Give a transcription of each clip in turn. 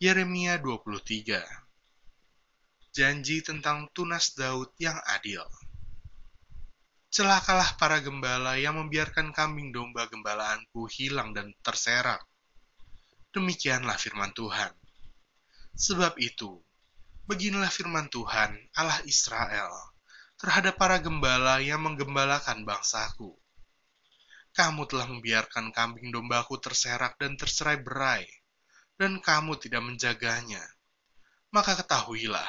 Yeremia 23 Janji tentang tunas Daud yang adil Celakalah para gembala yang membiarkan kambing domba gembalaanku hilang dan terserak. Demikianlah firman Tuhan. Sebab itu, beginilah firman Tuhan, Allah Israel, terhadap para gembala yang menggembalakan bangsaku. Kamu telah membiarkan kambing dombaku terserak dan terserai berai dan kamu tidak menjaganya, maka ketahuilah,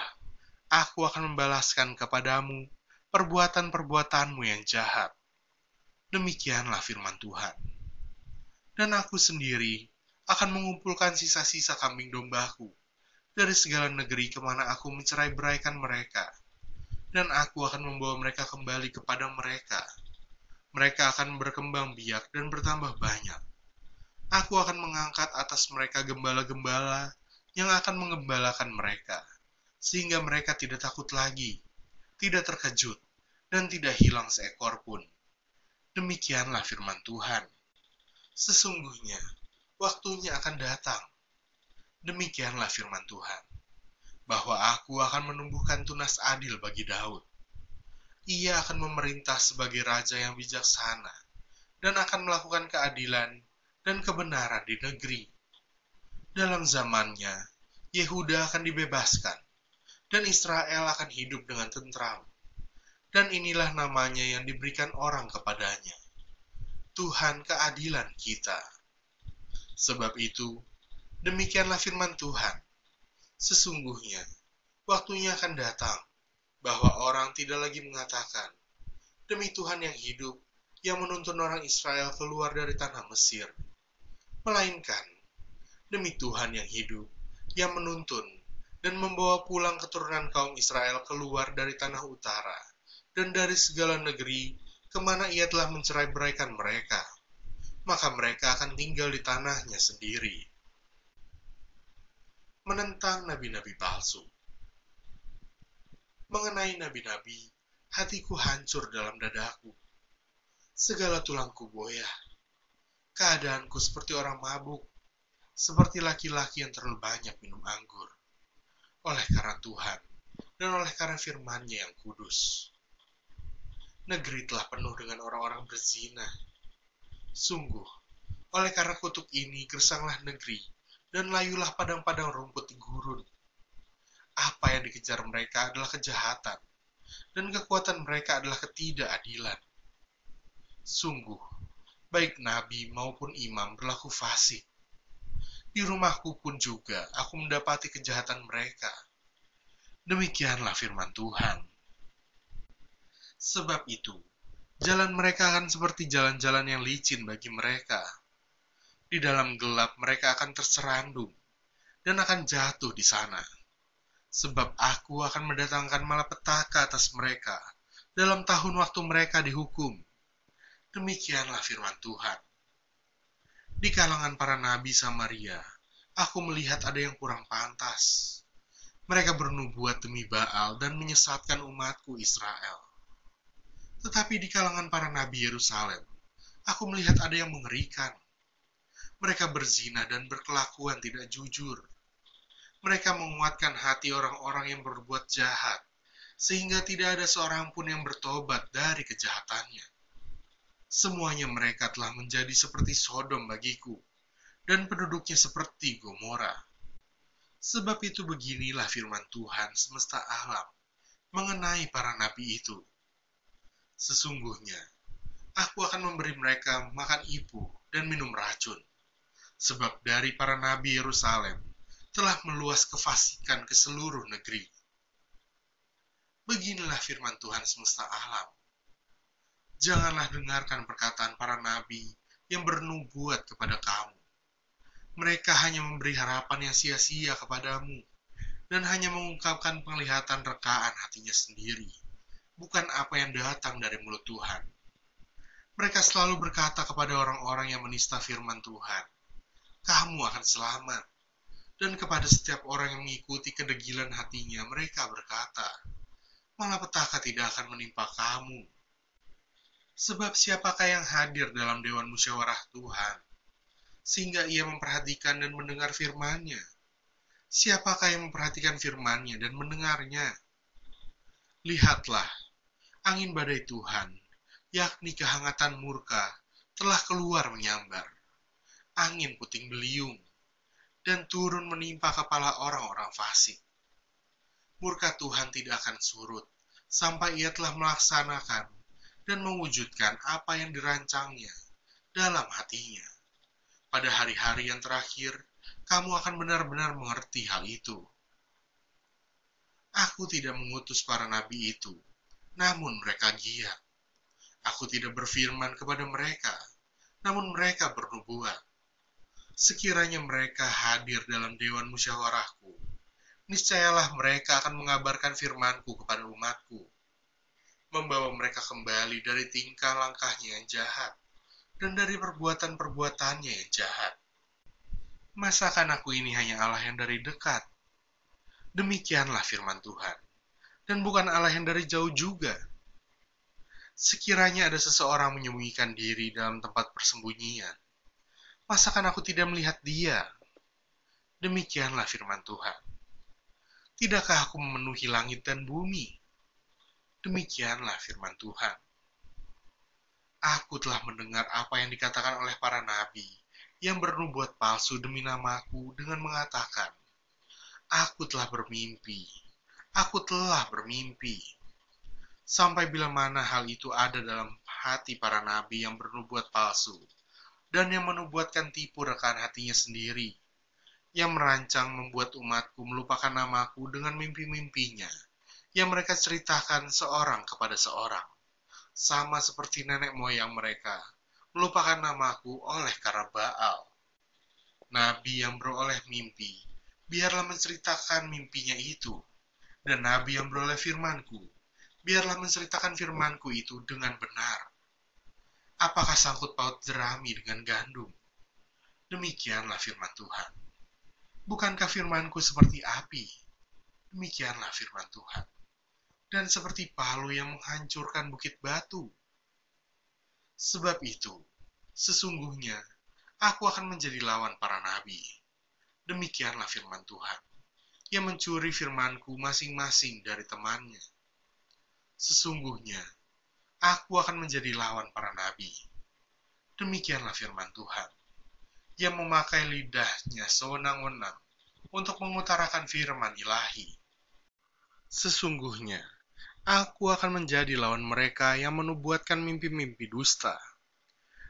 aku akan membalaskan kepadamu perbuatan-perbuatanmu yang jahat. Demikianlah firman Tuhan. Dan aku sendiri akan mengumpulkan sisa-sisa kambing dombaku dari segala negeri ke mana aku mencerai beraikan mereka. Dan aku akan membawa mereka kembali kepada mereka. Mereka akan berkembang biak dan bertambah banyak Aku akan mengangkat atas mereka gembala-gembala yang akan mengembalakan mereka, sehingga mereka tidak takut lagi, tidak terkejut, dan tidak hilang seekor pun. Demikianlah firman Tuhan. Sesungguhnya, waktunya akan datang. Demikianlah firman Tuhan, bahwa aku akan menumbuhkan tunas adil bagi Daud. Ia akan memerintah sebagai raja yang bijaksana, dan akan melakukan keadilan dan kebenaran di negeri. Dalam zamannya, Yehuda akan dibebaskan, dan Israel akan hidup dengan tentram. Dan inilah namanya yang diberikan orang kepadanya. Tuhan keadilan kita. Sebab itu, demikianlah firman Tuhan. Sesungguhnya, waktunya akan datang bahwa orang tidak lagi mengatakan, Demi Tuhan yang hidup, yang menuntun orang Israel keluar dari tanah Mesir melainkan demi Tuhan yang hidup, yang menuntun dan membawa pulang keturunan kaum Israel keluar dari tanah utara dan dari segala negeri ke mana ia telah mencerai beraikan mereka, maka mereka akan tinggal di tanahnya sendiri. Menentang nabi-nabi palsu Mengenai nabi-nabi, hatiku hancur dalam dadaku. Segala tulangku goyah Keadaanku seperti orang mabuk, seperti laki-laki yang terlalu banyak minum anggur. Oleh karena Tuhan, dan oleh karena firman-Nya yang kudus. Negeri telah penuh dengan orang-orang berzina. Sungguh, oleh karena kutuk ini gersanglah negeri, dan layulah padang-padang rumput di gurun. Apa yang dikejar mereka adalah kejahatan, dan kekuatan mereka adalah ketidakadilan. Sungguh, baik nabi maupun imam berlaku fasik. Di rumahku pun juga aku mendapati kejahatan mereka. Demikianlah firman Tuhan. Sebab itu, jalan mereka akan seperti jalan-jalan yang licin bagi mereka. Di dalam gelap mereka akan terserandung dan akan jatuh di sana. Sebab aku akan mendatangkan malapetaka atas mereka dalam tahun waktu mereka dihukum Demikianlah firman Tuhan. Di kalangan para nabi Samaria, aku melihat ada yang kurang pantas. Mereka bernubuat demi Baal dan menyesatkan umatku Israel. Tetapi di kalangan para nabi Yerusalem, aku melihat ada yang mengerikan. Mereka berzina dan berkelakuan tidak jujur. Mereka menguatkan hati orang-orang yang berbuat jahat, sehingga tidak ada seorang pun yang bertobat dari kejahatannya semuanya mereka telah menjadi seperti Sodom bagiku, dan penduduknya seperti Gomora. Sebab itu beginilah firman Tuhan semesta alam mengenai para nabi itu. Sesungguhnya, aku akan memberi mereka makan ibu dan minum racun, sebab dari para nabi Yerusalem telah meluas kefasikan ke seluruh negeri. Beginilah firman Tuhan semesta alam janganlah dengarkan perkataan para nabi yang bernubuat kepada kamu. Mereka hanya memberi harapan yang sia-sia kepadamu dan hanya mengungkapkan penglihatan rekaan hatinya sendiri, bukan apa yang datang dari mulut Tuhan. Mereka selalu berkata kepada orang-orang yang menista firman Tuhan, "Kamu akan selamat." Dan kepada setiap orang yang mengikuti kedegilan hatinya, mereka berkata, "Malapetaka tidak akan menimpa kamu." Sebab siapakah yang hadir dalam Dewan Musyawarah Tuhan, sehingga ia memperhatikan dan mendengar firman-Nya? Siapakah yang memperhatikan firman-Nya dan mendengarnya? Lihatlah, angin badai Tuhan, yakni kehangatan murka, telah keluar menyambar. Angin puting beliung, dan turun menimpa kepala orang-orang fasik. Murka Tuhan tidak akan surut, sampai ia telah melaksanakan dan mewujudkan apa yang dirancangnya dalam hatinya. Pada hari-hari yang terakhir, kamu akan benar-benar mengerti hal itu. Aku tidak mengutus para nabi itu, namun mereka giat. Aku tidak berfirman kepada mereka, namun mereka bernubuat. Sekiranya mereka hadir dalam dewan musyawarahku, niscayalah mereka akan mengabarkan firmanku kepada umatku, membawa mereka kembali dari tingkah langkahnya yang jahat dan dari perbuatan-perbuatannya yang jahat. Masakan aku ini hanya Allah yang dari dekat? Demikianlah firman Tuhan. Dan bukan Allah yang dari jauh juga. Sekiranya ada seseorang menyembunyikan diri dalam tempat persembunyian, masakan aku tidak melihat dia? Demikianlah firman Tuhan. Tidakkah aku memenuhi langit dan bumi? Demikianlah firman Tuhan. Aku telah mendengar apa yang dikatakan oleh para nabi yang bernubuat palsu demi namaku dengan mengatakan, Aku telah bermimpi, aku telah bermimpi. Sampai bila mana hal itu ada dalam hati para nabi yang bernubuat palsu, dan yang menubuatkan tipu rekan hatinya sendiri, yang merancang membuat umatku melupakan namaku dengan mimpi-mimpinya, yang mereka ceritakan seorang kepada seorang, sama seperti nenek moyang mereka melupakan namaku oleh karena Baal. Nabi yang beroleh mimpi, biarlah menceritakan mimpinya itu. Dan nabi yang beroleh firmanku, biarlah menceritakan firmanku itu dengan benar. Apakah sangkut paut jerami dengan gandum? Demikianlah firman Tuhan. Bukankah firmanku seperti api? Demikianlah firman Tuhan. Dan seperti palu yang menghancurkan bukit batu Sebab itu, sesungguhnya aku akan menjadi lawan para nabi. Demikianlah firman Tuhan, yang mencuri firmanku masing-masing dari temannya. Sesungguhnya, aku akan menjadi lawan para nabi. Demikianlah firman Tuhan, yang memakai lidahnya sewenang-wenang untuk mengutarakan firman ilahi. Sesungguhnya, Aku akan menjadi lawan mereka yang menubuatkan mimpi-mimpi dusta.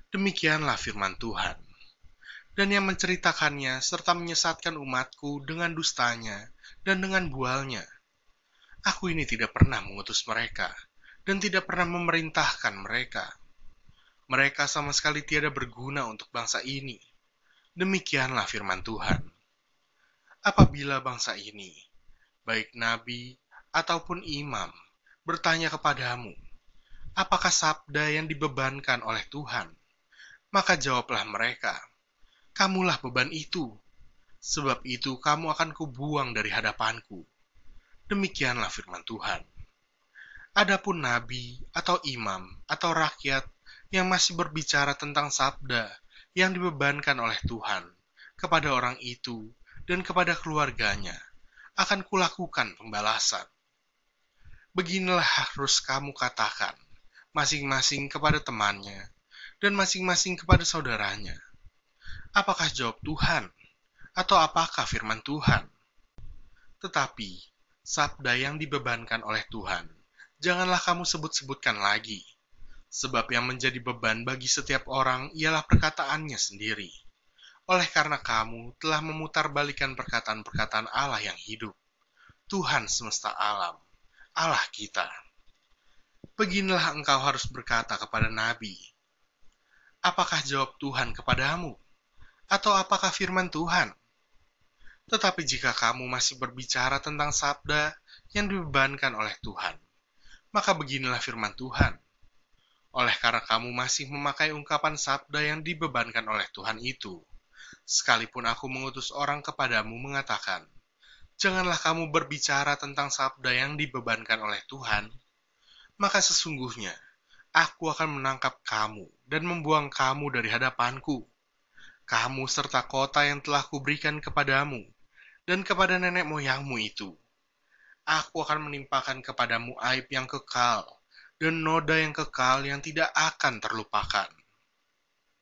Demikianlah firman Tuhan. Dan yang menceritakannya serta menyesatkan umatku dengan dustanya dan dengan bualnya. Aku ini tidak pernah mengutus mereka dan tidak pernah memerintahkan mereka. Mereka sama sekali tiada berguna untuk bangsa ini. Demikianlah firman Tuhan. Apabila bangsa ini, baik nabi ataupun imam, bertanya kepadamu, apakah sabda yang dibebankan oleh Tuhan? Maka jawablah mereka, kamulah beban itu, sebab itu kamu akan kubuang dari hadapanku. Demikianlah firman Tuhan. Adapun nabi atau imam atau rakyat yang masih berbicara tentang sabda yang dibebankan oleh Tuhan kepada orang itu dan kepada keluarganya, akan kulakukan pembalasan beginilah harus kamu katakan, masing-masing kepada temannya, dan masing-masing kepada saudaranya. Apakah jawab Tuhan, atau apakah firman Tuhan? Tetapi, sabda yang dibebankan oleh Tuhan, janganlah kamu sebut-sebutkan lagi, sebab yang menjadi beban bagi setiap orang ialah perkataannya sendiri. Oleh karena kamu telah memutarbalikan perkataan-perkataan Allah yang hidup, Tuhan semesta alam Allah kita. Beginilah engkau harus berkata kepada nabi. Apakah jawab Tuhan kepadamu? Atau apakah firman Tuhan? Tetapi jika kamu masih berbicara tentang sabda yang dibebankan oleh Tuhan, maka beginilah firman Tuhan. Oleh karena kamu masih memakai ungkapan sabda yang dibebankan oleh Tuhan itu, sekalipun aku mengutus orang kepadamu mengatakan, janganlah kamu berbicara tentang sabda yang dibebankan oleh Tuhan, maka sesungguhnya aku akan menangkap kamu dan membuang kamu dari hadapanku. Kamu serta kota yang telah kuberikan kepadamu dan kepada nenek moyangmu itu. Aku akan menimpakan kepadamu aib yang kekal dan noda yang kekal yang tidak akan terlupakan.